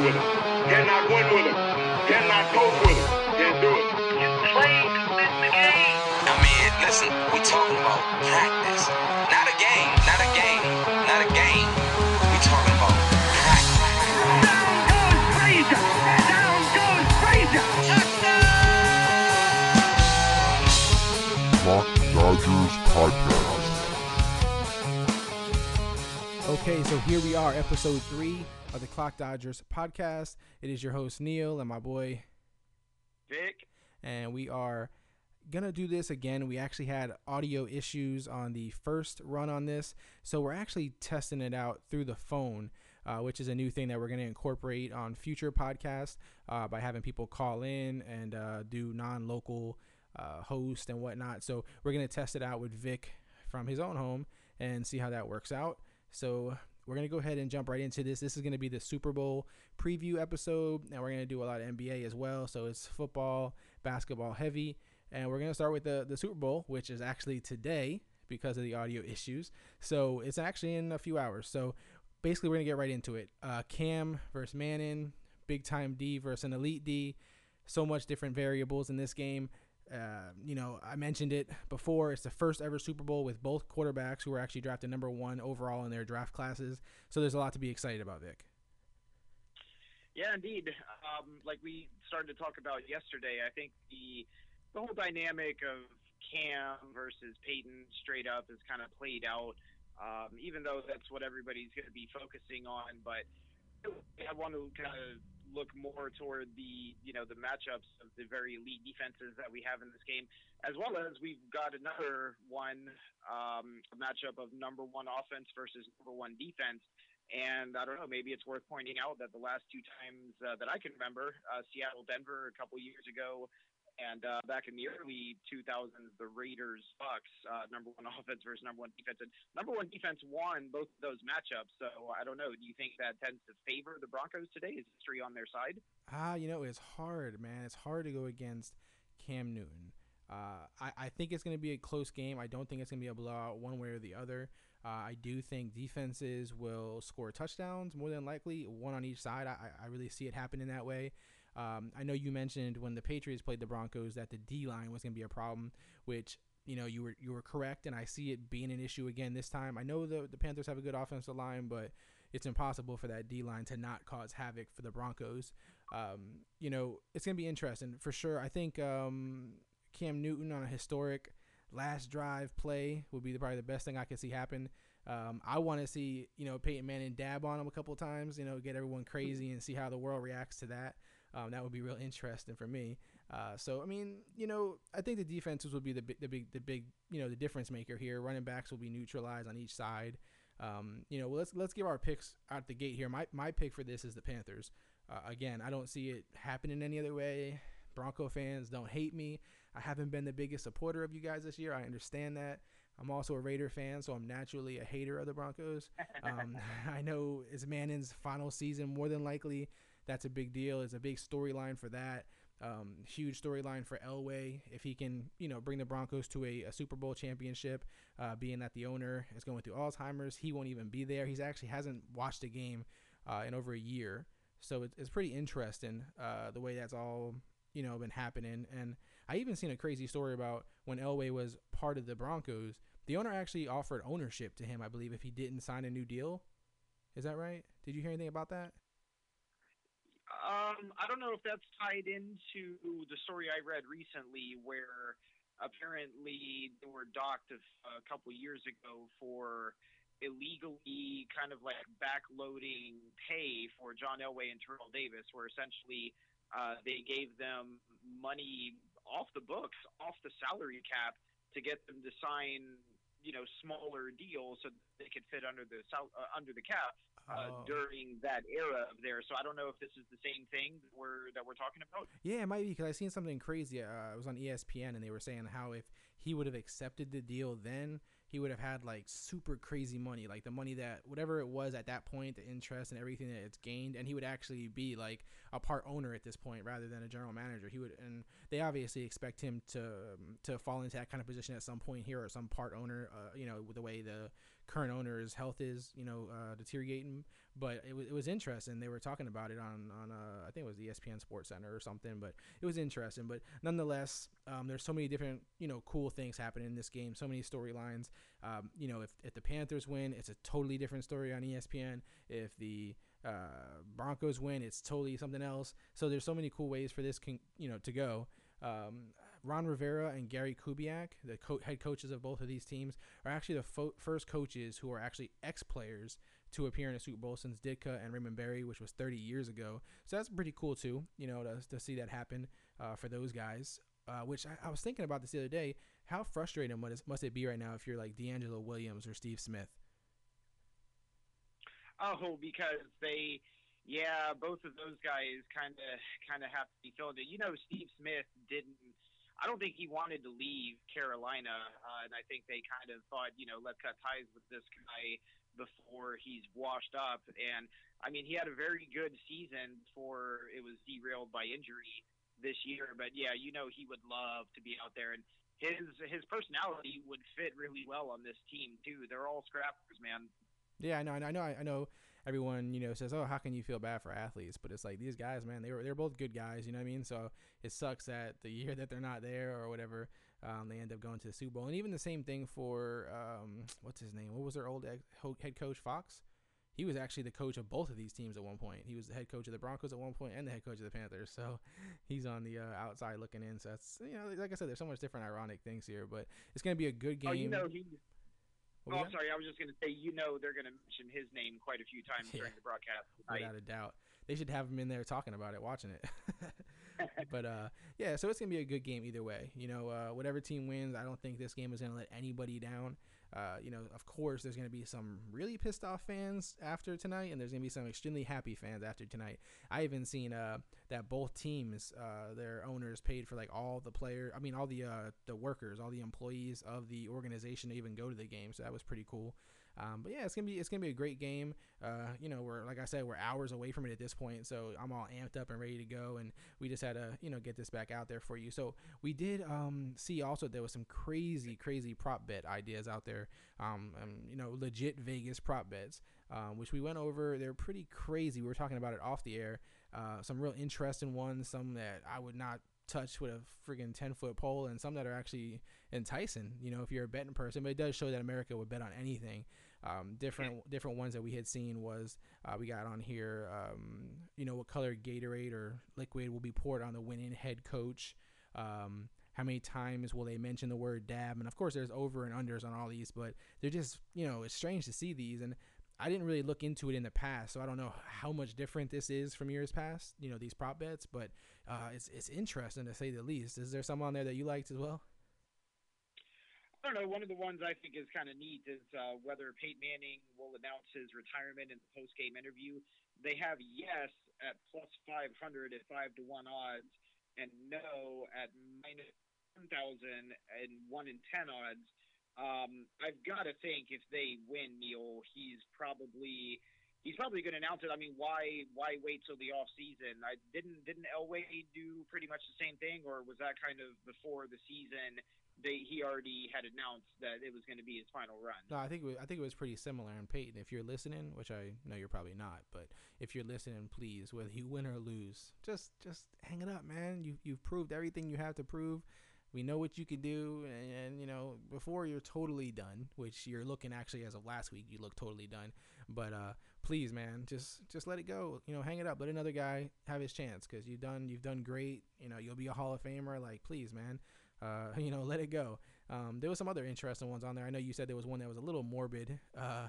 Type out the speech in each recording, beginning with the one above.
with him. Cannot win with him. Cannot cope with him. Can't do it. You play to win the game. I mean, listen, we talking about practice. Not a game, not a game, not a game. We talking about practice. Down goes Frazier. Down goes Frazier. Clock Dodgers Podcast. Okay, so here we are, episode three of the Clock Dodgers podcast. It is your host Neil and my boy, Vic. and we are gonna do this again. We actually had audio issues on the first run on this, so we're actually testing it out through the phone, uh, which is a new thing that we're gonna incorporate on future podcasts uh, by having people call in and uh, do non-local uh, host and whatnot. So we're gonna test it out with Vic from his own home and see how that works out. So we're gonna go ahead and jump right into this. This is gonna be the Super Bowl preview episode, and we're gonna do a lot of NBA as well. So it's football, basketball heavy, and we're gonna start with the the Super Bowl, which is actually today because of the audio issues. So it's actually in a few hours. So basically, we're gonna get right into it. Uh, Cam versus Manning, big time D versus an elite D. So much different variables in this game. Uh, you know, I mentioned it before. It's the first ever Super Bowl with both quarterbacks who were actually drafted number one overall in their draft classes. So there's a lot to be excited about, Vic. Yeah, indeed. Um, like we started to talk about yesterday, I think the the whole dynamic of Cam versus Peyton straight up is kind of played out. Um, even though that's what everybody's going to be focusing on, but I want to kind of look more toward the you know the matchups of the very elite defenses that we have in this game, as well as we've got another one um, matchup of number one offense versus number one defense. And I don't know, maybe it's worth pointing out that the last two times uh, that I can remember, uh, Seattle, Denver, a couple years ago, and uh, back in the early 2000s, the Raiders, Bucks, uh, number one offense versus number one defense, and number one defense won both of those matchups. So I don't know. Do you think that tends to favor the Broncos today? Is history on their side? Ah, you know, it's hard, man. It's hard to go against Cam Newton. Uh, I, I think it's going to be a close game. I don't think it's going to be a blowout one way or the other. Uh, I do think defenses will score touchdowns more than likely, one on each side. I, I really see it happening that way. Um, I know you mentioned when the Patriots played the Broncos that the D line was going to be a problem, which you know you were you were correct, and I see it being an issue again this time. I know the the Panthers have a good offensive line, but it's impossible for that D line to not cause havoc for the Broncos. Um, you know, it's gonna be interesting for sure. I think um, Cam Newton on a historic last drive play would be the, probably the best thing I could see happen. Um, I want to see you know Peyton Manning dab on him a couple times, you know, get everyone crazy and see how the world reacts to that. Um, that would be real interesting for me. Uh, so I mean, you know, I think the defenses will be the big, the big, the big, you know, the difference maker here. Running backs will be neutralized on each side. Um, you know, let's let's give our picks out the gate here. My my pick for this is the Panthers. Uh, again, I don't see it happening any other way. Bronco fans don't hate me. I haven't been the biggest supporter of you guys this year. I understand that. I'm also a Raider fan, so I'm naturally a hater of the Broncos. Um, I know it's Manning's final season. More than likely, that's a big deal. It's a big storyline for that. Um, huge storyline for Elway if he can, you know, bring the Broncos to a, a Super Bowl championship. Uh, being that the owner is going through Alzheimer's, he won't even be there. He's actually hasn't watched a game uh, in over a year, so it's, it's pretty interesting uh, the way that's all you know been happening. And I even seen a crazy story about when Elway was part of the Broncos. The owner actually offered ownership to him, I believe, if he didn't sign a new deal. Is that right? Did you hear anything about that? Um, I don't know if that's tied into the story I read recently, where apparently they were docked a, couple years ago for illegally kind of like backloading pay for John Elway and Terrell Davis, where essentially uh, they gave them money off the books, off the salary cap, to get them to sign, you know, smaller deals so they could fit under the uh, under the cap uh, Oh. during that era of theirs. So I don't know if this is the same thing that we're that we're talking about. Yeah, it might be because I seen something crazy. Uh, it was on ESPN, and they were saying how if he would have accepted the deal then, he would have had like super crazy money, like the money that whatever it was at that point, the interest and everything that it's gained, and he would actually be like a part owner at this point rather than a general manager. He would, and they obviously expect him to um, to fall into that kind of position at some point here or some part owner. Uh, you know, with the way the current owner's health is, you know, uh, deteriorating. But it was it was interesting. They were talking about it on on uh, I think it was ESPN Sports Center or something. But it was interesting. But nonetheless, um, there's so many different you know cool things happening in this game. So many storylines. Um, you know, if if the Panthers win, it's a totally different story on ESPN. If the uh, Broncos win, it's totally something else. So there's so many cool ways for this, can, you know, to go. Um, Ron Rivera and Gary Kubiak, the co- head coaches of both of these teams, are actually the fo- first coaches who are actually ex-players to appear in a Super Bowl since Ditka and Raymond Berry, which was 30 years ago. So that's pretty cool too, you know, to, to see that happen uh, for those guys. Uh, which I, I, was thinking about this the other day. How frustrating must, must it be right now if you're like DeAngelo Williams or Steve Smith? Oh, because they, yeah, both of those guys kind of kind of have to be filled. You know, Steve Smith didn't I don't think he wanted to leave Carolina, uh, and I think they kind of thought, you know, let's cut ties with this guy before he's washed up. And I mean, he had a very good season before it was derailed by injury this year. But yeah, you know, he would love to be out there, and his his personality would fit really well on this team too. They're all scrappers, man. Yeah, I know, I know, I know everyone you know says, "Oh, how can you feel bad for athletes?" But it's like these guys, man, they were they're both good guys. You know what I mean? So it sucks that the year that they're not there or whatever, um, they end up going to the Super Bowl. And even the same thing for um, what's his name? What was their old head coach Fox? He was actually the coach of both of these teams at one point. He was the head coach of the Broncos at one point and the head coach of the Panthers. So he's on the uh, outside looking in. So that's you know, like I said, there's so much different ironic things here, but it's going to be a good game. Oh, you know, he what oh, oh sorry. I was just going to say, you know, they're going to mention his name quite a few times yeah. during the broadcast. Tonight. Without a doubt, they should have him in there talking about it, watching it. but uh, yeah, so it's gonna be a good game either way. You know, uh, whatever team wins, I don't think this game is gonna let anybody down. Uh, you know, of course, there's to be some really pissed off fans after tonight, and there's to be some extremely happy fans after tonight. I even seen uh, that both teams, uh, their owners paid for like all the player, I mean, all the uh, the workers, all the employees of the organization to even go to the game. So that was pretty cool. Um, but yeah, it's gonna be it's gonna be a great game. Uh, you know, we're like I said, we're hours away from it at this point, so I'm all amped up and ready to go. And we just had to you know get this back out there for you. So we did um, see also there was some crazy crazy prop bet ideas out there. Um, and, you know, legit Vegas prop bets, um, which we went over. They're pretty crazy. We were talking about it off the air. Uh, some real interesting ones, some that I would not touch with a friggin' 10 foot pole and some that are actually enticing you know if you're a betting person but it does show that america would bet on anything um, different different ones that we had seen was uh, we got on here um, you know what color gatorade or liquid will be poured on the winning head coach um, how many times will they mention the word dab and of course there's over and unders on all these but they're just you know it's strange to see these and I didn't really look into it in the past, so I don't know how much different this is from years past. You know these prop bets, but uh, it's it's interesting to say the least. Is there some on there that you liked as well? I don't know. One of the ones I think is kind of neat is uh, whether Peyton Manning will announce his retirement in the post game interview. They have yes at plus 500 at 5 to 1 odds and no at minus 1,000 and 1 in 10 odds. Um, I've got to think if they win, Neil, he's probably he's probably going to announce it. I mean, why why wait till the off season? I didn't didn't Elway do pretty much the same thing, or was that kind of before the season? They he already had announced that it was going to be his final run. No, I think was, I think it was pretty similar. And Peyton, if you're listening, which I know you're probably not, but if you're listening, please, whether you win or lose, just just hang it up, man. You you've proved everything you have to prove. We know what you can do, and, and, you know before you're totally done, which you're looking actually as of last week, you look totally done. But uh, please, man, just just let it go. You know, hang it up. Let another guy have his chance because you've done you've done great. You know, you'll be a Hall of Famer. Like, please, man, uh, you know, let it go. Um, there was some other interesting ones on there. I know you said there was one that was a little morbid. Uh,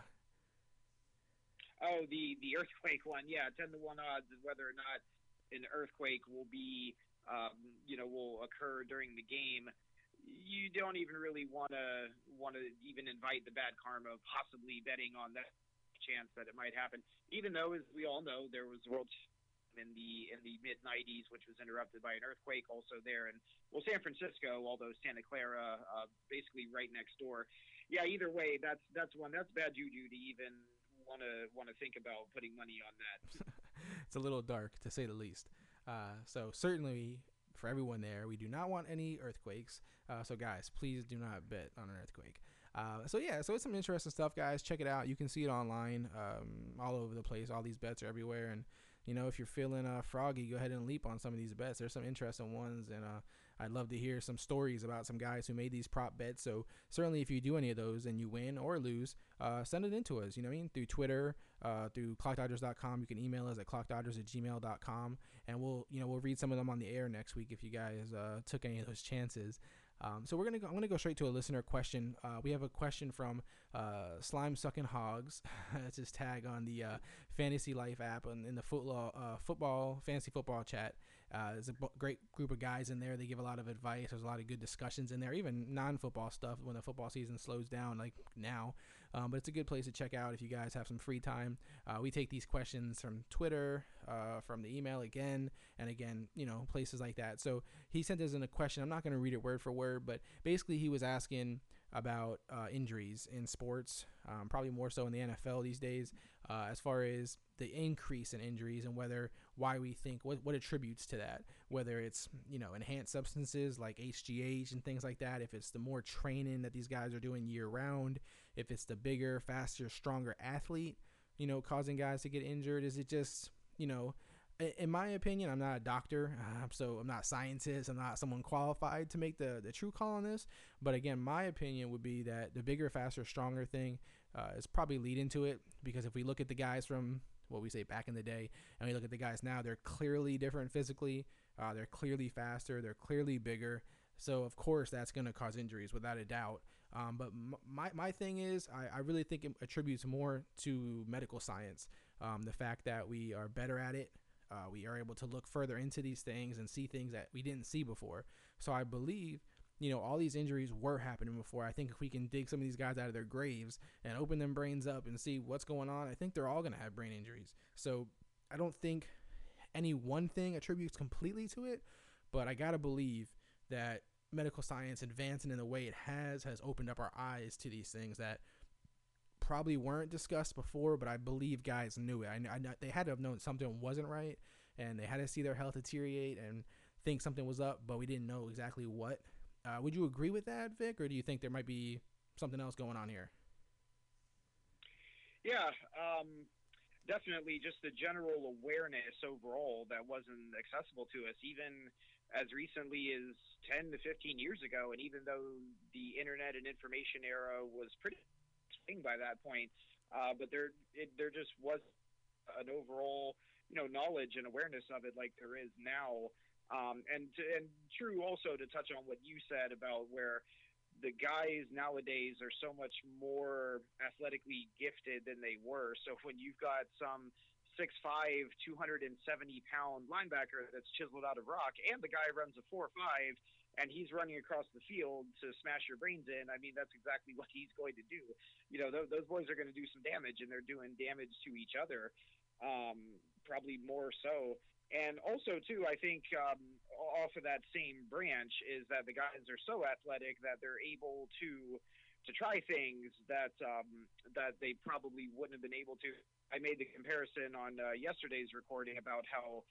oh, the the earthquake one. Yeah, ten to one odds of whether or not an earthquake will be, um, you know, will occur during the game. You don't even really want to want to even invite the bad karma of possibly betting on that chance that it might happen. Even though, as we all know, there was World in the in the mid 90s, which was interrupted by an earthquake. Also there, and well, San Francisco, although Santa Clara, uh, basically right next door. Yeah, either way, that's that's one that's bad juju to even want to want to think about putting money on that. it's a little dark to say the least. Uh, so certainly for everyone there, we do not want any earthquakes. Uh, so guys, please do not bet on an earthquake. Uh, so yeah, so it's some interesting stuff, guys. Check it out. You can see it online, um, all over the place. All these bets are everywhere, and you know if you're feeling uh, froggy, go ahead and leap on some of these bets. There's some interesting ones, and uh, I'd love to hear some stories about some guys who made these prop bets. So certainly, if you do any of those and you win or lose, uh, send it in to us. You know what I mean? Through Twitter, uh, through clockdodgers.com. You can email us at clockdodgers at gmail.com, and we'll you know we'll read some of them on the air next week if you guys uh, took any of those chances. Um, so we're gonna go, I'm gonna go straight to a listener question. Uh, we have a question from uh, Slime Sucking Hogs. That's his tag on the uh, Fantasy Life app and in the football uh, football fantasy football chat. Uh, there's a b- great group of guys in there. They give a lot of advice. There's a lot of good discussions in there, even non-football stuff when the football season slows down, like now. Um, but it's a good place to check out if you guys have some free time. Uh, we take these questions from Twitter, uh, from the email again and again, you know, places like that. So he sent us in a question. I'm not going to read it word for word, but basically he was asking about uh, injuries in sports, um, probably more so in the NFL these days, uh, as far as the increase in injuries and whether why we think what, what attributes to that, whether it's you know enhanced substances like HGH and things like that, if it's the more training that these guys are doing year round, if it's the bigger, faster, stronger athlete, you know, causing guys to get injured, is it just you know in my opinion, I'm not a doctor, uh, so I'm not scientist. I'm not someone qualified to make the, the true call on this. But again, my opinion would be that the bigger, faster, stronger thing uh, is probably leading to it because if we look at the guys from what we say back in the day and we look at the guys now, they're clearly different physically. Uh, they're clearly faster. They're clearly bigger. So of course that's going to cause injuries without a doubt. Um, but my, my thing is, I, I really think it attributes more to medical science. Um, the fact that we are better at it, uh, we are able to look further into these things and see things that we didn't see before. So I believe, you know, all these injuries were happening before. I think if we can dig some of these guys out of their graves and open them brains up and see what's going on, I think they're all going to have brain injuries. So I don't think any one thing attributes completely to it, but I got to believe that medical science advancing in the way it has has opened up our eyes to these things that probably weren't discussed before, but I believe guys knew it. I, I they had to have known something wasn't right, and they had to see their health deteriorate and think something was up, but we didn't know exactly what. Uh, would you agree with that, Vic, or do you think there might be something else going on here? Yeah, um, definitely just the general awareness overall that wasn't accessible to us, even as recently as 10 to 15 years ago. And even though the internet and information era was pretty swing by that point, uh, but there it, there just was an overall you know knowledge and awareness of it like there is now. Um, and to, and true also to touch on what you said about where the guys nowadays are so much more athletically gifted than they were. So when you've got some 6'5", 270 pound linebacker that's chiseled out of rock, and the guy runs a four five, and he's running across the field to smash your brains in, I mean, that's exactly what he's going to do. You know, th- those boys are going to do some damage, and they're doing damage to each other, um, probably more so. And also, too, I think um, off of that same branch is that the guys are so athletic that they're able to to try things that um, that they probably wouldn't have been able to. I made the comparison on uh, yesterday's recording about how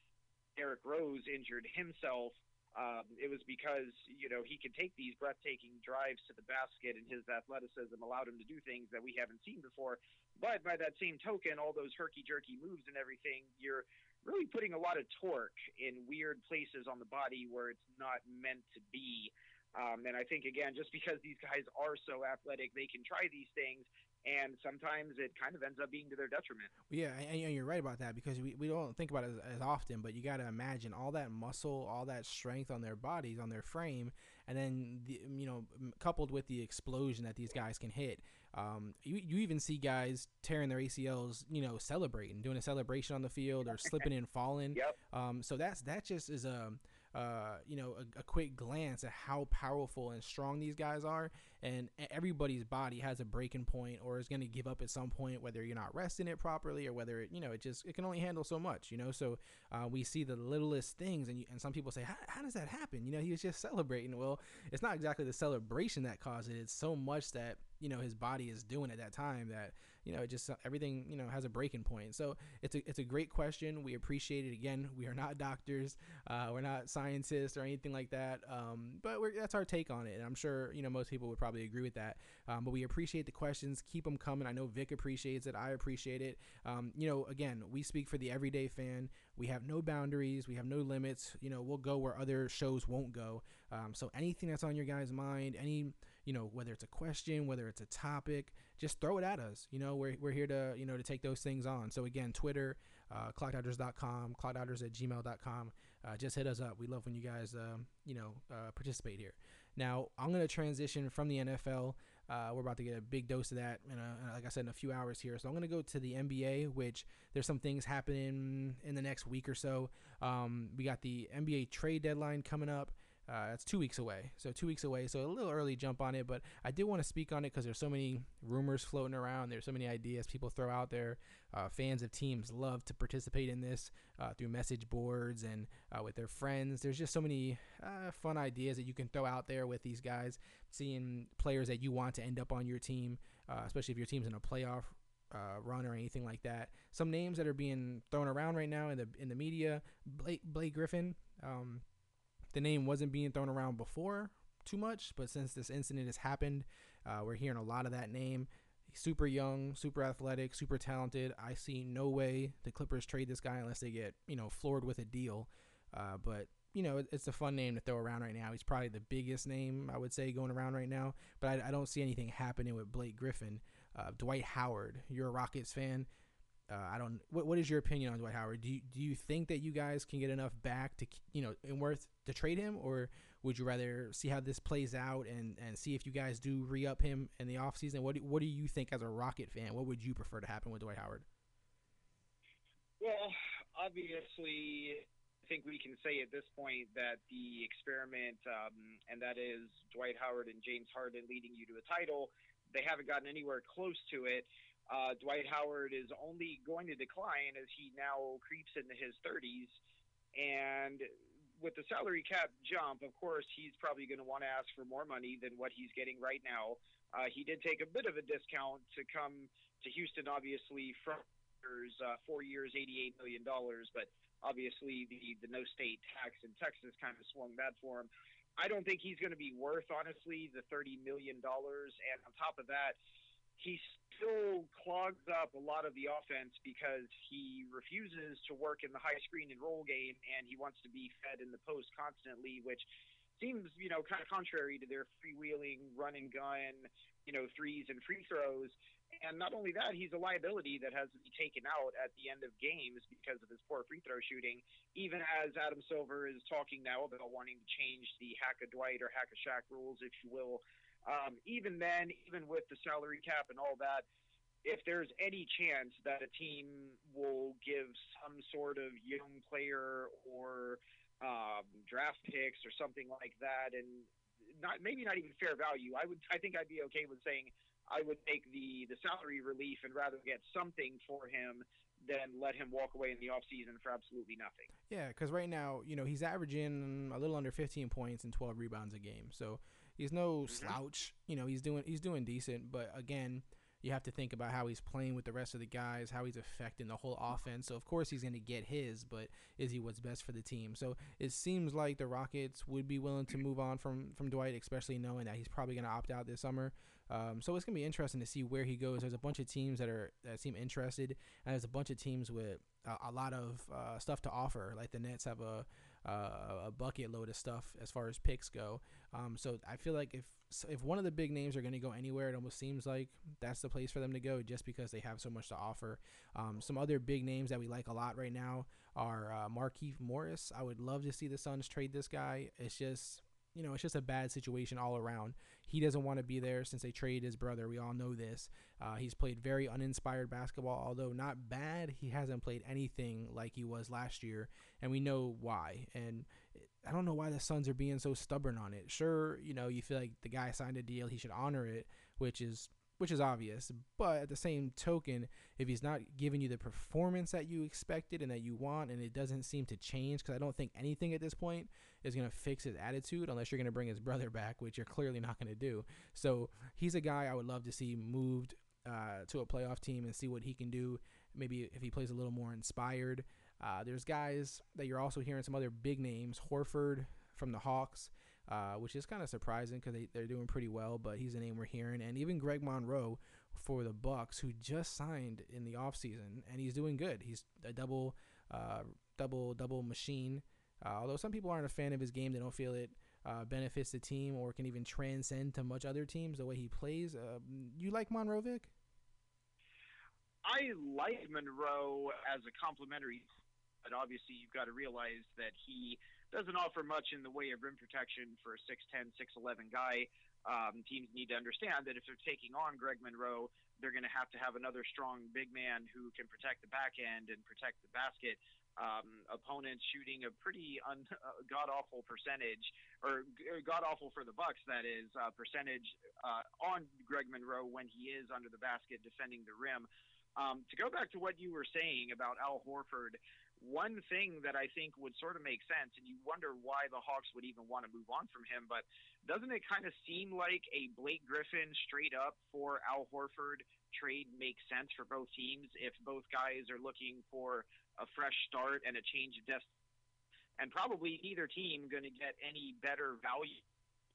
Derrick Rose injured himself um, it was because you know he could take these breathtaking drives to the basket, and his athleticism allowed him to do things that we haven't seen before. But by that same token, all those herky jerky moves and everything, you're really putting a lot of torque in weird places on the body where it's not meant to be. Um, and I think again, just because these guys are so athletic, they can try these things and sometimes it kind of ends up being to their detriment. Yeah, and, you're right about that because we, we don't think about it as, as often, but you got to imagine all that muscle, all that strength on their bodies, on their frame, and then the, you know coupled with the explosion that these guys can hit. Um, you, you even see guys tearing their ACLs, you know, celebrating, doing a celebration on the field or slipping and falling. Yep. Um, so that's that just is a uh, you know, a, a, quick glance at how powerful and strong these guys are. And everybody's body has a breaking point or is going to give up at some point, whether you're not resting it properly or whether, it, you know, it just, it can only handle so much, you know? So uh, we see the littlest things and, you, and some people say, how, how does that happen? You know, he was just celebrating. Well, it's not exactly the celebration that caused it. It's so much that, you know, his body is doing at that time that you know, just everything you know has a breaking point. So it's a it's a great question. We appreciate it. Again, we are not doctors, uh, we're not scientists or anything like that. Um, but that's our take on it, and I'm sure you know most people would probably agree with that. Um, but we appreciate the questions. Keep them coming. I know Vic appreciates it. I appreciate it. Um, you know, again, we speak for the everyday fan. We have no boundaries. We have no limits. You know, we'll go where other shows won't go. Um, so anything that's on your guys' mind, any you know, whether it's a question, whether it's a topic, just throw it at us. You know, we're, we're here to, you know, to take those things on. So again, Twitter, uh, clockdodgers at gmail.com. Uh, just hit us up. We love when you guys, um, you know, uh, participate here. Now, I'm going to transition from the NFL. Uh, we're about to get a big dose of that, in a, like I said, in a few hours here. So I'm going to go to the NBA, which there's some things happening in the next week or so. Um, we got the NBA trade deadline coming up. Uh, it's two weeks away, so two weeks away. So a little early jump on it, but I did want to speak on it because there's so many rumors floating around. There's so many ideas people throw out there. Uh, fans of teams love to participate in this uh, through message boards and uh, with their friends. There's just so many uh, fun ideas that you can throw out there with these guys. Seeing players that you want to end up on your team, uh, especially if your team's in a playoff uh, run or anything like that. Some names that are being thrown around right now in the in the media: Blake, Blake Griffin. Um, the name wasn't being thrown around before too much, but since this incident has happened, uh, we're hearing a lot of that name. Super young, super athletic, super talented. I see no way the Clippers trade this guy unless they get you know floored with a deal. Uh, but you know, it's a fun name to throw around right now. He's probably the biggest name I would say going around right now. But I, I don't see anything happening with Blake Griffin. Uh, Dwight Howard, you're a Rockets fan. Uh, I don't. What, what is your opinion on Dwight Howard? Do you, do you think that you guys can get enough back to you know and worth to trade him, or would you rather see how this plays out and, and see if you guys do re up him in the offseason? What do, what do you think as a Rocket fan? What would you prefer to happen with Dwight Howard? Well, obviously, I think we can say at this point that the experiment, um, and that is Dwight Howard and James Harden leading you to a title, they haven't gotten anywhere close to it. Uh, Dwight Howard is only going to decline as he now creeps into his 30s. And with the salary cap jump, of course, he's probably going to want to ask for more money than what he's getting right now. Uh, he did take a bit of a discount to come to Houston, obviously, from uh, four years, $88 million. But obviously, the, the no state tax in Texas kind of swung that for him. I don't think he's going to be worth, honestly, the $30 million. And on top of that, he still clogs up a lot of the offense because he refuses to work in the high screen and roll game, and he wants to be fed in the post constantly, which seems you know kind of contrary to their freewheeling run and gun, you know threes and free throws. And not only that, he's a liability that has to be taken out at the end of games because of his poor free throw shooting. Even as Adam Silver is talking now about wanting to change the hack a Dwight or hack a Shaq rules, if you will, um, even then, even with the salary cap and all that, if there's any chance that a team will give some sort of young player or um, draft picks or something like that, and not maybe not even fair value, I would I think I'd be okay with saying I would take the the salary relief and rather get something for him than let him walk away in the offseason for absolutely nothing. Yeah, because right now, you know, he's averaging a little under 15 points and 12 rebounds a game. So He's no mm-hmm. slouch. You know, he's doing he's doing decent, but again, you have to think about how he's playing with the rest of the guys, how he's affecting the whole offense. So of course he's going to get his, but is he what's best for the team? So it seems like the Rockets would be willing to move on from from Dwight, especially knowing that he's probably going to opt out this summer. Um, so it's going to be interesting to see where he goes. There's a bunch of teams that are that seem interested, and there's a bunch of teams with a, a lot of uh, stuff to offer. Like the Nets have a uh, a bucket load of stuff as far as picks go. Um, so I feel like if if one of the big names are going to go anywhere, it almost seems like that's the place for them to go, just because they have so much to offer. Um, some other big names that we like a lot right now are uh, Markieff Morris. I would love to see the Suns trade this guy. It's just you know, it's just a bad situation all around. He doesn't want to be there since they traded his brother. We all know this. Uh, he's played very uninspired basketball, although not bad. He hasn't played anything like he was last year, and we know why. And I don't know why the Suns are being so stubborn on it. Sure, you know, you feel like the guy signed a deal, he should honor it, which is which is obvious. But at the same token, if he's not giving you the performance that you expected and that you want, and it doesn't seem to change, because I don't think anything at this point is going to fix his attitude unless you're going to bring his brother back, which you're clearly not going to do. So he's a guy I would love to see moved uh, to a playoff team and see what he can do. Maybe if he plays a little more inspired. Uh, there's guys that you're also hearing some other big names. Horford from the Hawks, uh, which is kind of surprising because they, they're doing pretty well, but he's a name we're hearing. And even Greg Monroe for the Bucks, who just signed in the offseason, and he's doing good. He's a double, uh, double, double machine. Uh, although some people aren't a fan of his game, they don't feel it uh, benefits the team or can even transcend to much other teams the way he plays. Uh, you like Monroe, Vic? I like Monroe as a complimentary, but obviously you've got to realize that he doesn't offer much in the way of rim protection for a 6'10", 6'11 guy. Um, teams need to understand that if they're taking on Greg Monroe, they're going to have to have another strong big man who can protect the back end and protect the basket um, opponents shooting a pretty un, uh, god awful percentage, or god awful for the Bucks. That is uh, percentage uh, on Greg Monroe when he is under the basket defending the rim. Um, to go back to what you were saying about Al Horford, one thing that I think would sort of make sense, and you wonder why the Hawks would even want to move on from him, but doesn't it kind of seem like a Blake Griffin straight up for Al Horford trade makes sense for both teams if both guys are looking for a fresh start and a change of destiny. And probably neither team going to get any better value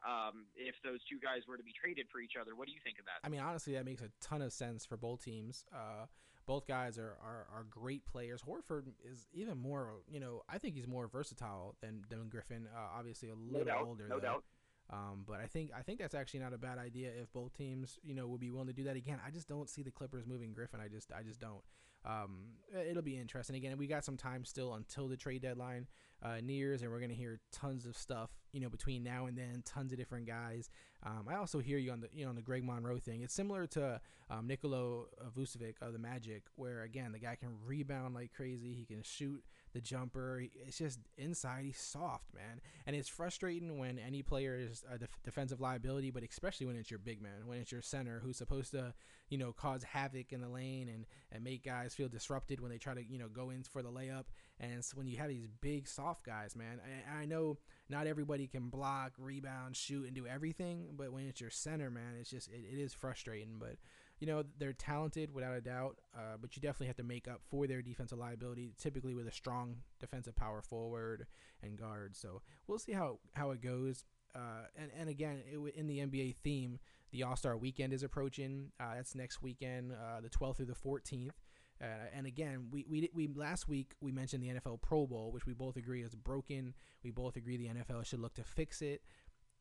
um, if those two guys were to be traded for each other. What do you think of that? I mean, honestly, that makes a ton of sense for both teams. Uh, both guys are, are, are great players. Horford is even more, you know, I think he's more versatile than, than Griffin. Uh, obviously, a little no doubt, older. No though. doubt. Um, but I think I think that's actually not a bad idea if both teams, you know, would be willing to do that again. I just don't see the Clippers moving Griffin. I just I just don't. Um, it'll be interesting. Again, we got some time still until the trade deadline uh, nears, and we're gonna hear tons of stuff, you know, between now and then. Tons of different guys. Um, I also hear you on the you know on the Greg Monroe thing. It's similar to um, Vucevic of the Magic, where again the guy can rebound like crazy. He can shoot the jumper. It's just inside he's soft, man. And it's frustrating when any player is a def- defensive liability, but especially when it's your big man, when it's your center who's supposed to, you know, cause havoc in the lane and and make guys feel disrupted when they try to, you know, go in for the layup. And when you have these big soft guys, man, I, I know not everybody can block, rebound, shoot, and do everything, but when it's your center, man, it's just it, it is frustrating. But you know they're talented without a doubt, uh, but you definitely have to make up for their defensive liability, typically with a strong defensive power forward and guard. So we'll see how how it goes. Uh, and and again, it, in the NBA theme, the All Star Weekend is approaching. Uh, that's next weekend, uh, the 12th through the 14th. Uh, and again, we, we we last week we mentioned the NFL Pro Bowl, which we both agree is broken. We both agree the NFL should look to fix it.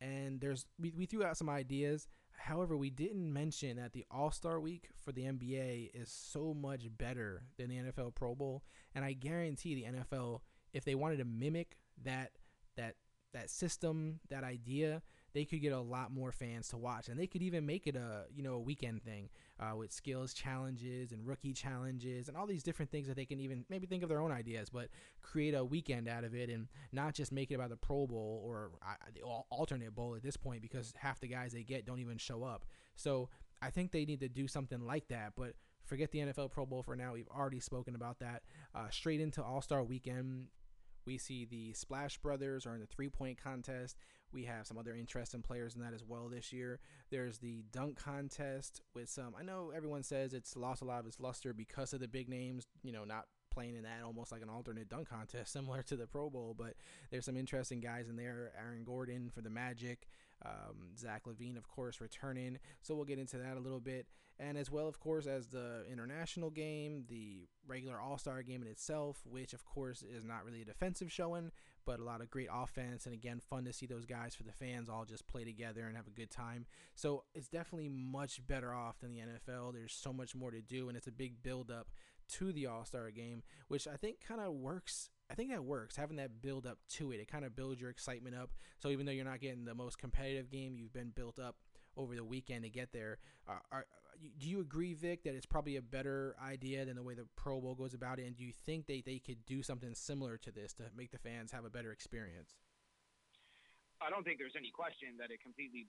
And there's we, we threw out some ideas. However, we didn't mention that the All Star Week for the NBA is so much better than the NFL Pro Bowl, and I guarantee the NFL, if they wanted to mimic that that that system, that idea, they could get a lot more fans to watch, and they could even make it a you know a weekend thing uh, with skills challenges and rookie challenges and all these different things that they can even maybe think of their own ideas, but create a weekend out of it and not just make it about the Pro Bowl or uh, the alternate bowl at this point because half the guys they get don't even show up. So I think they need to do something like that, but. Forget the NFL Pro Bowl for now. We've already spoken about that. Uh, straight into All Star Weekend, we see the Splash Brothers are in the three point contest. We have some other interesting players in that as well this year. There's the dunk contest with some. I know everyone says it's lost a lot of its luster because of the big names, you know, not playing in that almost like an alternate dunk contest similar to the Pro Bowl. But there's some interesting guys in there. Aaron Gordon for the Magic, um, Zach LaVine, of course, returning. So we'll get into that a little bit. And as well, of course, as the international game, the regular All Star game in itself, which, of course, is not really a defensive showing, but a lot of great offense. And again, fun to see those guys for the fans all just play together and have a good time. So it's definitely much better off than the NFL. There's so much more to do, and it's a big build up to the All Star game, which I think kind of works. I think that works, having that build up to it. It kind of builds your excitement up. So even though you're not getting the most competitive game, you've been built up over the weekend to get there. Uh, are, do you agree, Vic, that it's probably a better idea than the way the Pro Bowl goes about it? And do you think they, they could do something similar to this to make the fans have a better experience? I don't think there's any question that it completely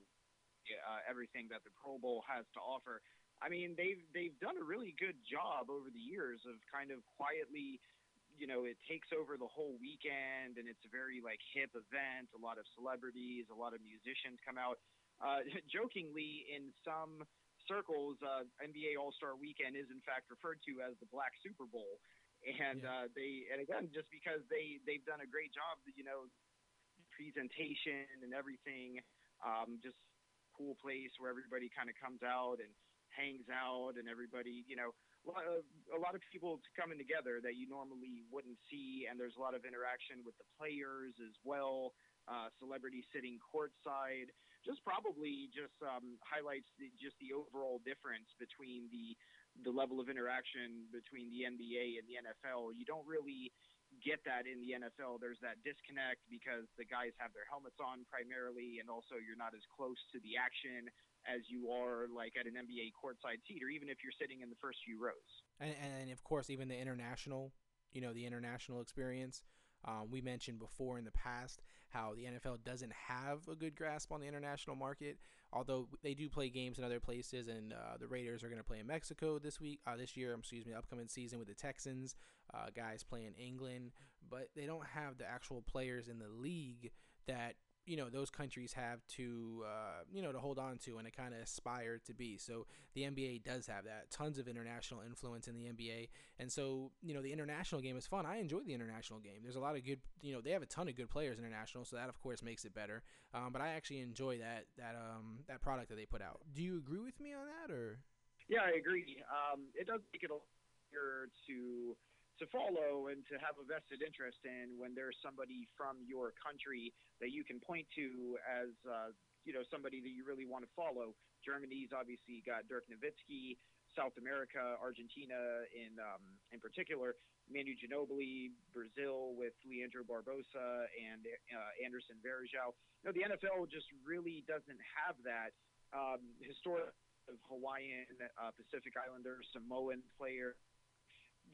uh, everything that the Pro Bowl has to offer. I mean, they've they've done a really good job over the years of kind of quietly, you know, it takes over the whole weekend and it's a very like hip event. A lot of celebrities, a lot of musicians come out. Uh, jokingly, in some circles, uh, NBA All Star Weekend is in fact referred to as the Black Super Bowl, and Yeah. uh, they and again just because they they've done a great job, you know, presentation and everything, um, just cool place where everybody kind of comes out and hangs out, and everybody, you know, a lot of, people coming together that you normally wouldn't see, and there's a lot of interaction with the players as well. Uh, celebrities sitting courtside, just probably just um, highlights the, just the overall difference between the the level of interaction between the NBA and the NFL. You don't really get that in the NFL. There's that disconnect because the guys have their helmets on primarily, and also you're not as close to the action as you are like at an NBA courtside seat, or even if you're sitting in the first few rows. and, and of course even the international you know the international experience um, we mentioned before in the past how the NFL doesn't have a good grasp on the international market, although they do play games in other places. And uh, the Raiders are going to play in Mexico this week, uh, this year. Excuse me, upcoming season with the Texans. Uh, guys play in England, but they don't have the actual players in the league that you know those countries have to uh, you know to hold on to and to kind of aspire to be. So the NBA does have that tons of international influence in the NBA, and so you know the international game is fun. I enjoy the international game. There's a lot of good you know they have a ton of good players international, so that of course makes it better. Um, but I actually enjoy that that um that product that they put out. Do you agree with me on that or? Yeah, I agree. Um, it does make it easier to to follow and to have a vested interest in when there's somebody from your country that you can point to as uh, you know somebody that you really want to follow. Germany's obviously got Dirk Nowitzki. South America, Argentina in um, in particular, Manu Ginobili, Brazil with Leandro Barbosa and uh, Anderson Varejao. No, the NFL just really doesn't have that um, historic of Hawaiian, uh, Pacific Islander, Samoan player.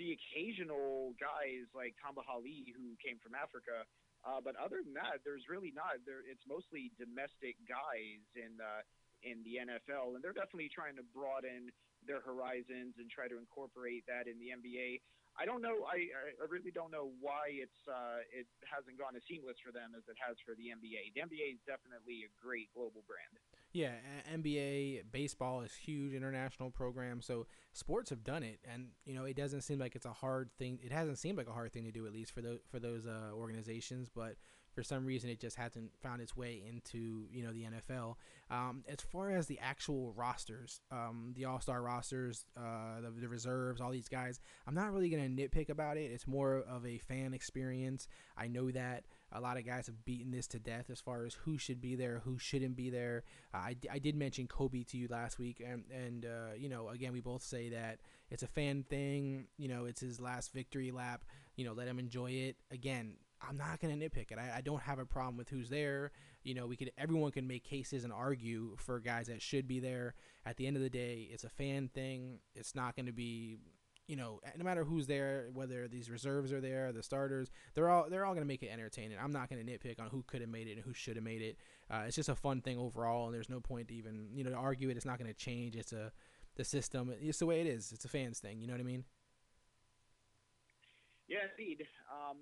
The occasional guys like Tamba who came from Africa, uh, but other than that, there's really not. There, it's mostly domestic guys in uh, in the NFL, and they're definitely trying to broaden their horizons and try to incorporate that in the NBA. I don't know. I, I really don't know why it's uh, it hasn't gone as seamless for them as it has for the NBA. The NBA is definitely a great global brand. Yeah, NBA baseball is huge international program, so sports have done it, and you know it doesn't seem like it's a hard thing. It hasn't seemed like a hard thing to do, at least for those for those uh, organizations. But for some reason, it just hasn't found its way into you know the NFL. Um, as far as the actual rosters, um, the All Star rosters, uh, the, the reserves, all these guys, I'm not really gonna nitpick about it. It's more of a fan experience. I know that a lot of guys have beaten this to death as far as who should be there, who shouldn't be there. Uh, I, I did mention Kobe to you last week, and and uh, you know again we both say that it's a fan thing. You know it's his last victory lap. You know let him enjoy it. Again, I'm not gonna nitpick it. I, I don't have a problem with who's there. You know we could everyone can make cases and argue for guys that should be there. At the end of the day, it's a fan thing. It's not to be you know, no matter who's there, whether these reserves are there, the starters, they're all they're all gonna make it entertaining. I'm not gonna nitpick on who could have made it and who should have made it. Uh, it's just a fun thing overall, and there's no point to even you know to argue it. It's not gonna change. It's a the system. It's the way it is. It's a fans thing. You know what I mean? Yeah, indeed. Um,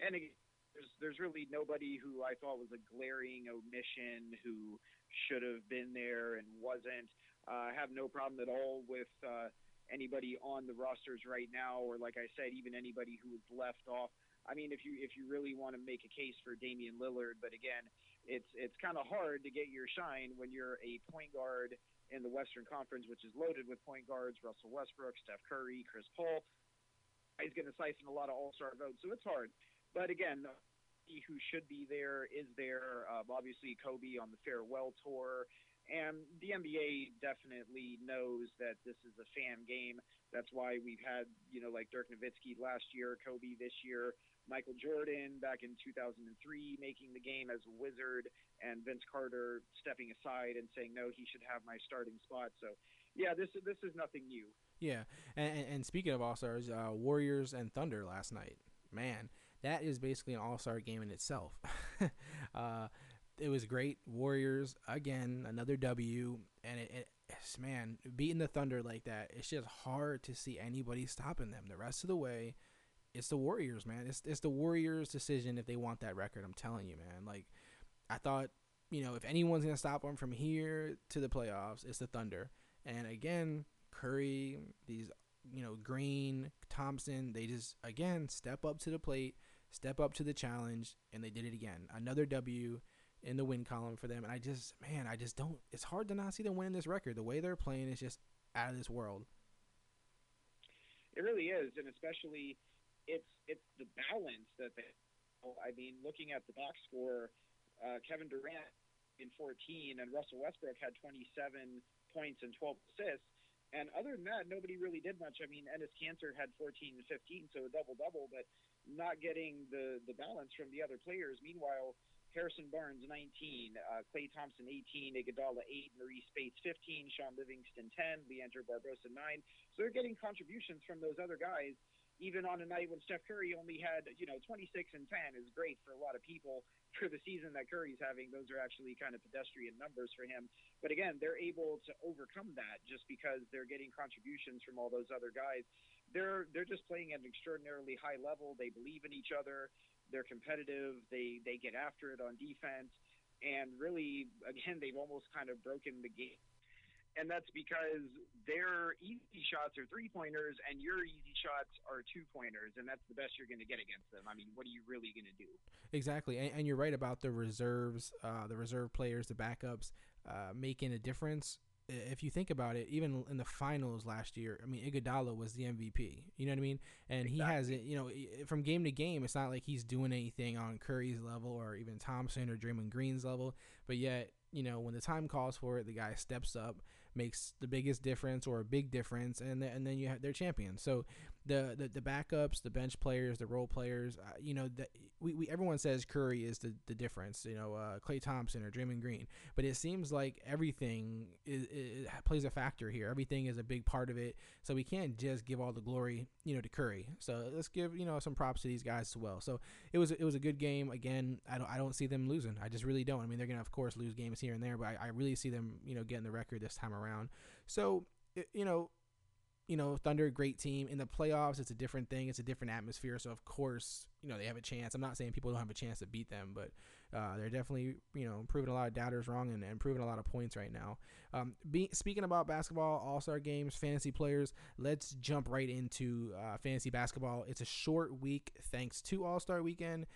and again, there's there's really nobody who I thought was a glaring omission who should have been there and wasn't. Uh, I have no problem at all with uh, anybody on the rosters right now, or like I said, even anybody who was left off. I mean, if you if you really want to make a case for Damian Lillard, but again, it's it's kind of hard to get your shine when you're a point guard in the Western Conference, which is loaded with point guards: Russell Westbrook, Steph Curry, Chris Paul. He's going to siphon a lot of All Star votes, so it's hard. But again, who should be there is there. Uh, obviously, Kobe on the farewell tour. And the NBA definitely knows that this is a fan game. That's why we've had, you know, like Dirk Nowitzki last year, Kobe this year, Michael Jordan back in 2003 making the game as a wizard, and Vince Carter stepping aside and saying, no, he should have my starting spot. So, yeah, this is this is nothing new. Yeah, and, and speaking of All Stars, uh, Warriors and Thunder last night, man, that is basically an All Star game in itself. uh, it was great. Warriors again, another W, and it, it man beating the Thunder like that. It's just hard to see anybody stopping them. The rest of the way, it's the Warriors, man. It's it's the Warriors' decision if they want that record. I'm telling you, man. Like I thought, you know, if anyone's gonna stop them from here to the playoffs, it's the Thunder. And again, Curry, these you know Green, Thompson, they just again step up to the plate, step up to the challenge, and they did it again. Another W in the win column for them. And I just, man, I just don't. It's hard to not see them winning this record. The way they're playing is just out of this world. It really is, and especially it's it's the balance that they. I mean, looking at the box score, uh, Kevin Durant in 14 and Russell Westbrook had 27 points and 12 assists. And other than that, nobody really did much. I mean, Enes Kanter had 14 and 15, so a double double, but not getting the the balance from the other players. Meanwhile, Harrison Barnes 19, uh, Klay Thompson 18, Iguodala 8, Marreese Speights 15, Shaun Livingston 10, Leandro Barbosa 9. So they're getting contributions from those other guys even on a night when Steph Curry only had, you know, 26 and 10 is great for a lot of people for the season that Curry's having. Those are actually kind of pedestrian numbers for him. But again, they're able to overcome that just because they're getting contributions from all those other guys. They're they're just playing at an extraordinarily high level. They believe in each other. They're competitive. They they get after it on defense. And really, again, they've almost kind of broken the game and that's because their easy shots are three pointers and your easy shots are two pointers, and that's the best you're going to get against them. I mean, what are you really going to do? Exactly, and, and, you're right about the reserves, uh, the reserve players, the backups uh, making a difference. If you think about it, even in the finals last year, I mean, Iguodala was the MVP. You know what I mean? And exactly. he has it. You know, from game to game, it's not like he's doing anything on Curry's level or even Thompson or Draymond Green's level. But yet, you know, when the time calls for it, the guy steps up makes the biggest difference or a big difference, and and then you have their champions. So the, the the backups, the bench players, the role players, uh, you know, the, we, we everyone says Curry is the, the difference, you know, uh, Klay Thompson or Draymond Green, but it seems like everything is, is, plays a factor here. Everything is a big part of it, so we can't just give all the glory, you know, to Curry. So let's give you know some props to these guys as well. So it was it was a good game. Again, I don't I don't see them losing. I just really don't. I mean, they're gonna of course lose games here and there, but I, I really see them you know getting the record this time around. So you know you know, Thunder, great team. In the playoffs, it's a different thing. It's a different atmosphere. So, of course, you know, they have a chance. I'm not saying people don't have a chance to beat them, but uh, they're definitely, you know, proving a lot of doubters wrong and, and proving a lot of points right now. Um, be, speaking about basketball, All Star games, fantasy players, let's jump right into uh, fantasy basketball. It's a short week thanks to All Star weekend.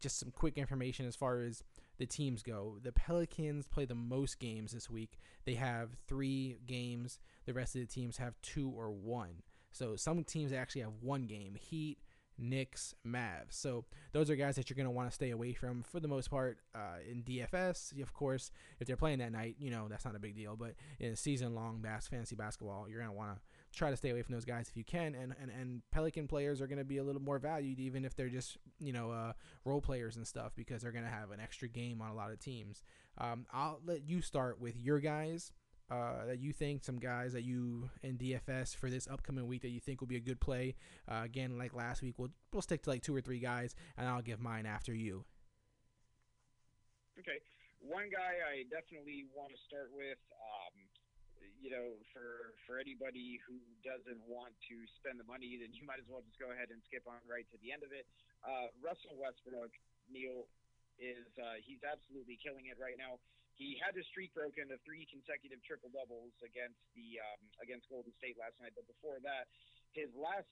Just some quick information as far as the teams go. The Pelicans play the most games this week. They have three games. The rest of the teams have two or one. So some teams actually have one game. Heat, Knicks, Mavs. So those are guys that you're going to want to stay away from for the most part. Uh, in DFS, of course, if they're playing that night, you know that's not a big deal. But in season-long bas- fantasy basketball, you're going to want to try to stay away from those guys if you can. And and, and Pelican players are going to be a little more valued, even if they're just you know uh, role players and stuff, because they're going to have an extra game on a lot of teams. Um, I'll let you start with your guys. Uh, that you think some guys that you in DFS for this upcoming week that you think will be a good play. Uh, again, like last week, we'll we'll stick to like two or three guys, and I'll give mine after you. Okay, one guy I definitely want to start with. Um, you know, for for anybody who doesn't want to spend the money, then you might as well just go ahead and skip on right to the end of it. Uh, Russell Westbrook, Neil, is uh, he's absolutely killing it right now. He had his streak broken of three consecutive triple doubles against the um, against Golden State last night, but before that, his last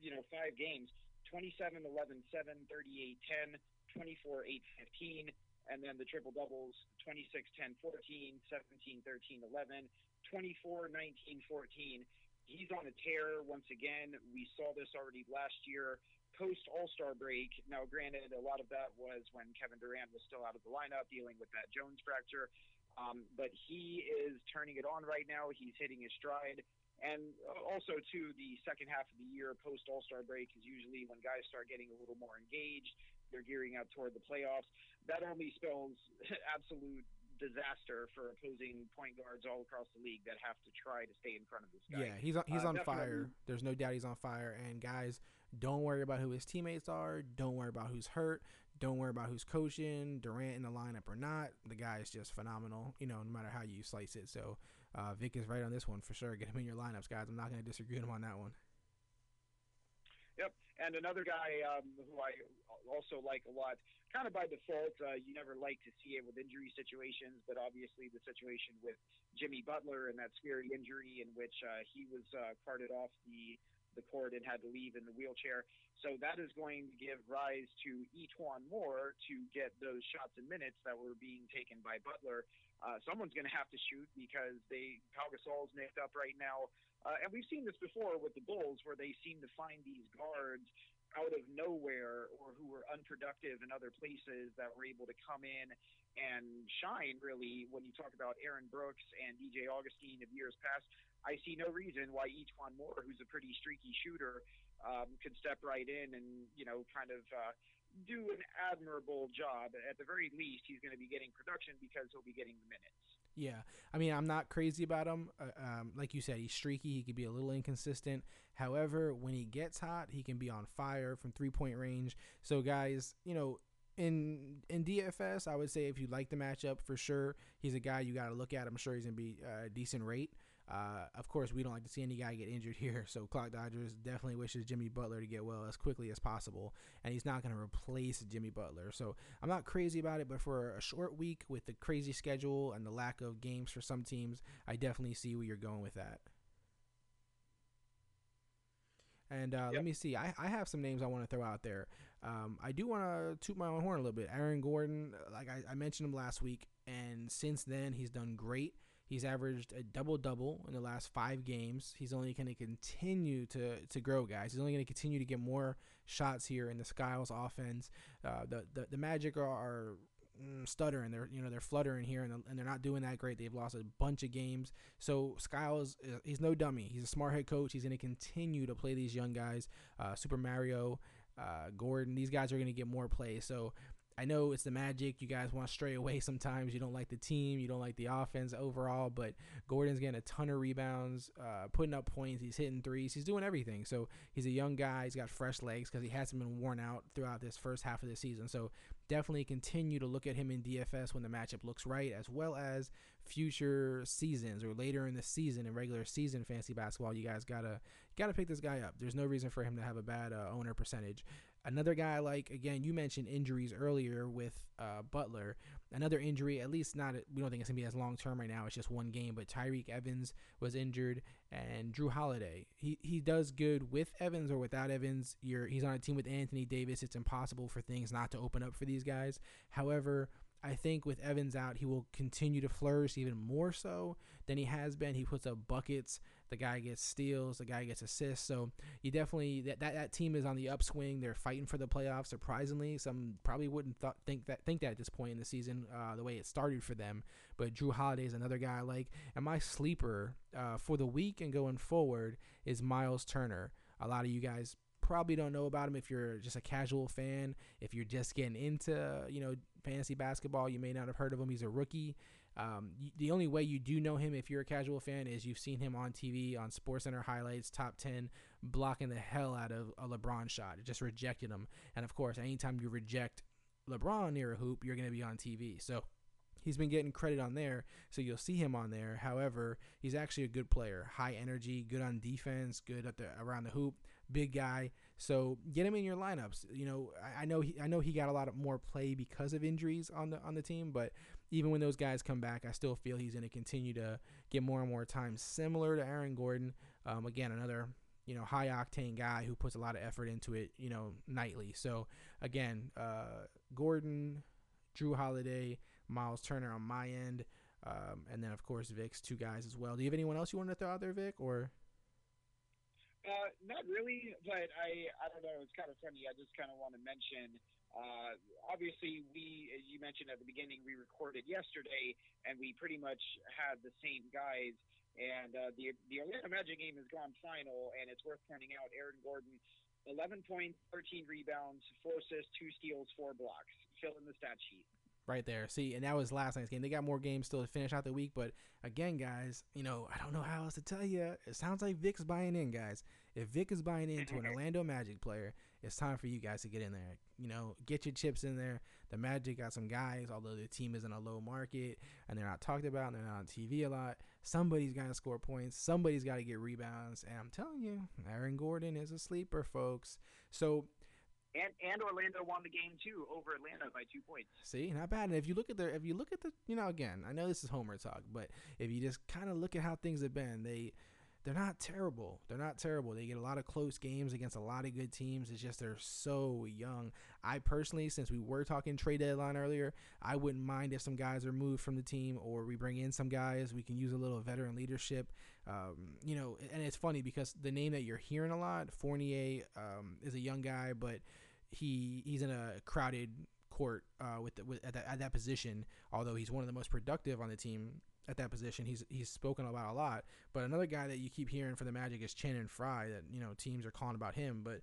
you know five games 27 11 7 38 10 24 8 15 and then the triple doubles 26 10 14 17 13 11 24, 19, 14. He's on a tear once again. We saw this already last year post All Star break. Now, granted, a lot of that was when Kevin Durant was still out of the lineup dealing with that Jones fracture. Um, but he is turning it on right now. He's hitting his stride. And also, too, the second half of the year post All Star break is usually when guys start getting a little more engaged. They're gearing up toward the playoffs. That only spells absolute disaster for opposing point guards all across the league that have to try to stay in front of this guy. Yeah, he's on, he's uh, on fire. There's no doubt he's on fire. And guys, don't worry about who his teammates are. Don't worry about who's hurt. Don't worry about who's coaching, Durant in the lineup or not. The guy is just phenomenal. You know, no matter how you slice it. So uh, Vic is right on this one for sure. Get him in your lineups, guys. I'm not going to disagree with him on that one. Yep, and another guy um, who I also like a lot, kind of by default. Uh, you never like to see it with injury situations, but obviously the situation with Jimmy Butler and that scary injury in which uh, he was uh, carted off the the court and had to leave in the wheelchair. So that is going to give rise to E'Twaun Moore to get those shots and minutes that were being taken by Butler. Uh, someone's going to have to shoot because they Pau Gasol's nicked up right now, uh, and we've seen this before with the Bulls, where they seem to find these guards out of nowhere or who were unproductive in other places that were able to come in and shine really when you talk about Aaron Brooks and DJ Augustin of years past. I see no reason why E'Twaun Moore, who's a pretty streaky shooter, um, could step right in and you know kind of uh, do an admirable job. At the very least, he's going to be getting production because he'll be getting the minutes. Yeah, I mean, I'm not crazy about him. Uh, um, like you said, he's streaky. He could be a little inconsistent. However, when he gets hot, he can be on fire from three point range. So, guys, you know, in in DFS, I would say if you like the matchup for sure, he's a guy you got to look at. I'm sure he's gonna be a decent rate. Uh, of course, we don't like to see any guy get injured here, so Clock Dodgers definitely wishes Jimmy Butler to get well as quickly as possible, and he's not going to replace Jimmy Butler. So I'm not crazy about it, but for a short week with the crazy schedule and the lack of games for some teams, I definitely see where you're going with that. And uh, yep. let me see. I, I have some names I want to throw out there. Um, I do want to toot my own horn a little bit. Aaron Gordon, like I, I mentioned him last week, and since then he's done great. He's averaged a double double in the last five games. He's only going to continue to to grow, guys. He's only going to continue to get more shots here in the Skiles offense. Uh, the, the the Magic are, are mm, stuttering. They're you know they're fluttering here, and, and they're not doing that great. They've lost a bunch of games. So Skiles, uh, he's no dummy. He's a smart head coach. He's going to continue to play these young guys. Uh, Super Mario, uh, Gordon. These guys are going to get more play. So I know it's the Magic. You guys want to stray away sometimes. You don't like the team. You don't like the offense overall. But Gordon's getting a ton of rebounds, uh, putting up points. He's hitting threes. He's doing everything. So he's a young guy. He's got fresh legs because he hasn't been worn out throughout this first half of the season. So definitely continue to look at him in DFS when the matchup looks right, as well as future seasons or later in the season in regular season fantasy basketball. You guys gotta gotta pick this guy up. There's no reason for him to have a bad uh, owner percentage. Another guy like again, you mentioned injuries earlier with uh, Butler. Another injury, at least not. We don't think it's gonna be as long term right now. It's just one game. But Tyreke Evans was injured, and Jrue Holiday. He he does good with Evans or without Evans. You're he's on a team with Anthony Davis. It's impossible for things not to open up for these guys. However, I think with Evans out, he will continue to flourish even more so than he has been. He puts up buckets. The guy gets steals. The guy gets assists. So you definitely that that, that team is on the upswing. They're fighting for the playoffs. Surprisingly, some probably wouldn't th- think that think that at this point in the season, uh, the way it started for them. But Jrue Holiday is another guy I like. And my sleeper uh, for the week and going forward is Miles Turner. A lot of you guys probably don't know about him if you're just a casual fan. If you're just getting into, you know, fantasy basketball, you may not have heard of him. He's a rookie. Um, the only way you do know him if you're a casual fan is you've seen him on TV on SportsCenter highlights, top 10, blocking the hell out of a LeBron shot. just rejected him. And of course, anytime you reject LeBron near a hoop, you're going to be on TV. So he's been getting credit on there, so you'll see him on there. However, he's actually a good player, high energy, good on defense, good at the around the hoop big guy. So get him in your lineups. You know, I, I know he, I know he got a lot of more play because of injuries on the on the team, but even when those guys come back, I still feel he's going to continue to get more and more time, similar to Aaron Gordon. Um, again, another you know high octane guy who puts a lot of effort into it, you know, nightly. So again, uh, Gordon, Jrue Holiday, Miles Turner on my end. Um, and then of course Vic's two guys as well. Do you have anyone else you want to throw out there, Vic, or? Uh, not really, but I I don't know. It's kind of funny. I just kind of want to mention. Uh, obviously, we as you mentioned at the beginning we recorded yesterday, and we pretty much had the same guys. And uh, the the Orlando Magic game has gone final, and it's worth pointing out Aaron Gordon, 11 points, 13 rebounds, four assists, two steals, four blocks. Fill in the stat sheet. Right there. See, and that was last night's game. They got more games still to finish out the week, but again, guys, you know, I don't know how else to tell you. It sounds like Vic's buying in, guys. If Vic is buying into an Orlando Magic player, it's time for you guys to get in there. You know, get your chips in there. The Magic got some guys, although the team is in a low market and they're not talked about and they're not on TV a lot. Somebody's got to score points. Somebody's got to get rebounds. And I'm telling you, Aaron Gordon is a sleeper, folks. So And and Orlando won the game too over Atlanta by two points. See, not bad. And if you look at the, if you look at the, you know, again, I know this is Homer talk, but if you just kind of look at how things have been, they, they're not terrible. They're not terrible. They get a lot of close games against a lot of good teams. It's just they're so young. I personally, since we were talking trade deadline earlier, I wouldn't mind if some guys are moved from the team or we bring in some guys. We can use a little veteran leadership. Um, you know, and it's funny because the name that you're hearing a lot, Fournier, um, is a young guy, but he he's in a crowded court uh, with, the, with at, at that position. Although he's one of the most productive on the team at that position, he's he's spoken about a lot. But another guy that you keep hearing for the Magic is Channing Frye. That you know teams are calling about him, but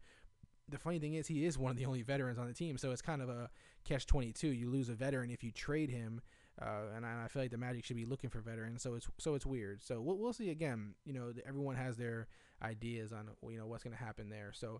the funny thing is he is one of the only veterans on the team, so it's kind of a catch twenty two. You lose a veteran if you trade him. Uh, and, I, I feel like the Magic should be looking for veterans, so it's so it's weird. So we'll, we'll see again. You know, everyone has their ideas on you know what's going to happen there. So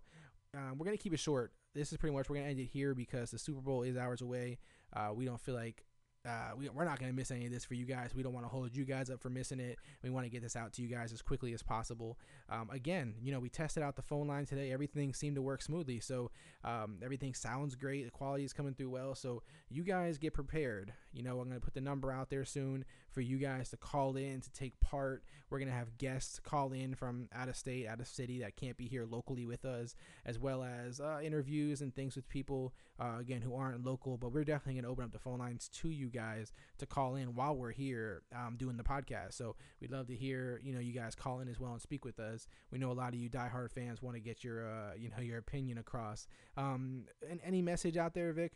um, we're gonna keep it short. This is pretty much we're gonna end it here because the Super Bowl is hours away. Uh, we don't feel like uh, we, we're not going to miss any of this for you guys. We don't want to hold you guys up for missing it. We want to get this out to you guys as quickly as possible. Um, again, you know, we tested out the phone line today. Everything seemed to work smoothly. So um, everything sounds great. The quality is coming through well. So you guys get prepared. You know, I'm going to put the number out there soon for you guys to call in to take part. We're going to have guests call in from out of state, out of city that can't be here locally with us, as well as uh, interviews and things with people, uh, again, who aren't local. But we're definitely going to open up the phone lines to you guys to call in while we're here um, doing the podcast. So we'd love to hear, you know, you guys call in as well and speak with us. We know a lot of you diehard fans want to get your, uh, you know, your opinion across. Um, and any message out there, Vic?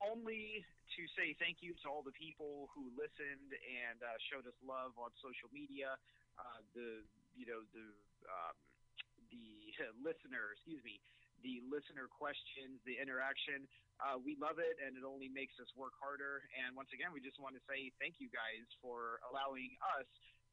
Only to say thank you to all the people who listened and uh, showed us love on social media. Uh, the you know the um, the listener, excuse me, the listener questions, the interaction. Uh, we love it, and it only makes us work harder. And once again, we just want to say thank you guys for allowing us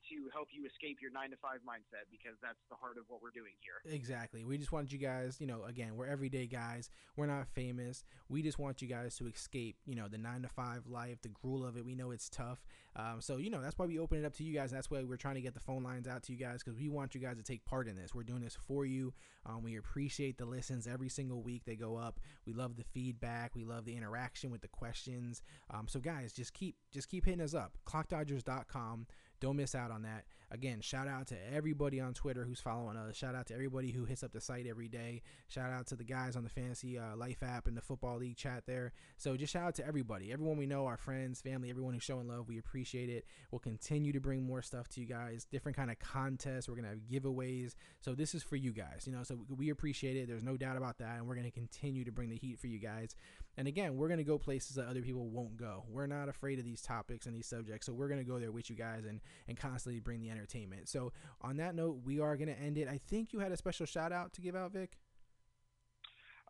to help you escape your nine to five mindset because that's the heart of what we're doing here. Exactly. We just want you guys, you know, again, we're everyday guys. We're not famous. We just want you guys to escape, you know, the nine to five life, the gruel of it. We know it's tough. Um, so, you know, that's why we open it up to you guys. That's why we're trying to get the phone lines out to you guys because we want you guys to take part in this. We're doing this for you. Um, we appreciate the listens every single week they go up. We love the feedback. We love the interaction with the questions. Um, so, guys, just keep just keep hitting us up. ClockDodgers.com. Don't miss out on that. Again, shout out to everybody on Twitter who's following us. Shout out to everybody who hits up the site every day. Shout out to the guys on the Fantasy uh, Life app and the Football League chat there. So just shout out to everybody, everyone we know, our friends, family, everyone who's showing love. We appreciate it. We'll continue to bring more stuff to you guys, different kind of contests. We're gonna have giveaways. So this is for you guys, you know. So we appreciate it. There's no doubt about that, and we're gonna continue to bring the heat for you guys. And again, we're to go places that other people won't go. We're not afraid of these topics and these subjects. So we're to go there with you guys and, and constantly bring the entertainment. So on that note, we are going to end it. I think you had a special shout out to give out, Vic.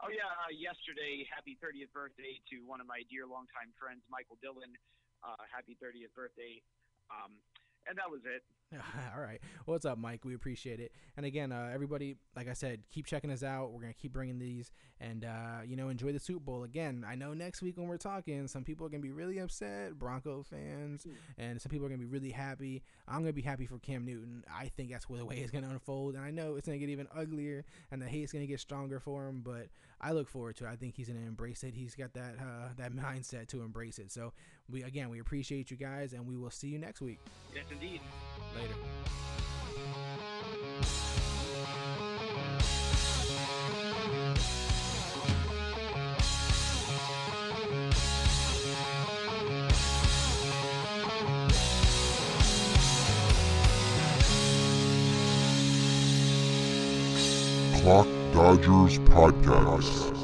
Oh yeah, uh, yesterday, happy 30th birthday to one of my dear longtime friends, Michael Dillon. Uh, happy 30th birthday. Um, and that was it. All right. What's up, Mike? We appreciate it. And again, uh, everybody, like I said, keep checking us out. We're gonna keep bringing these, and uh, you know, enjoy the Super Bowl. Again, I know next week when we're talking, some people are gonna be really upset, Bronco fans, and some people are gonna be really happy. I'm gonna be happy for Cam Newton. I think that's where the way it's gonna unfold, and I know it's gonna get even uglier, and the hate's gonna get stronger for him. But I look forward to it. I think he's gonna embrace it. He's got that uh, that mindset to embrace it. So we again, we appreciate you guys, and we will see you next week. Yes, indeed. Later. Clock Dodgers Podcast.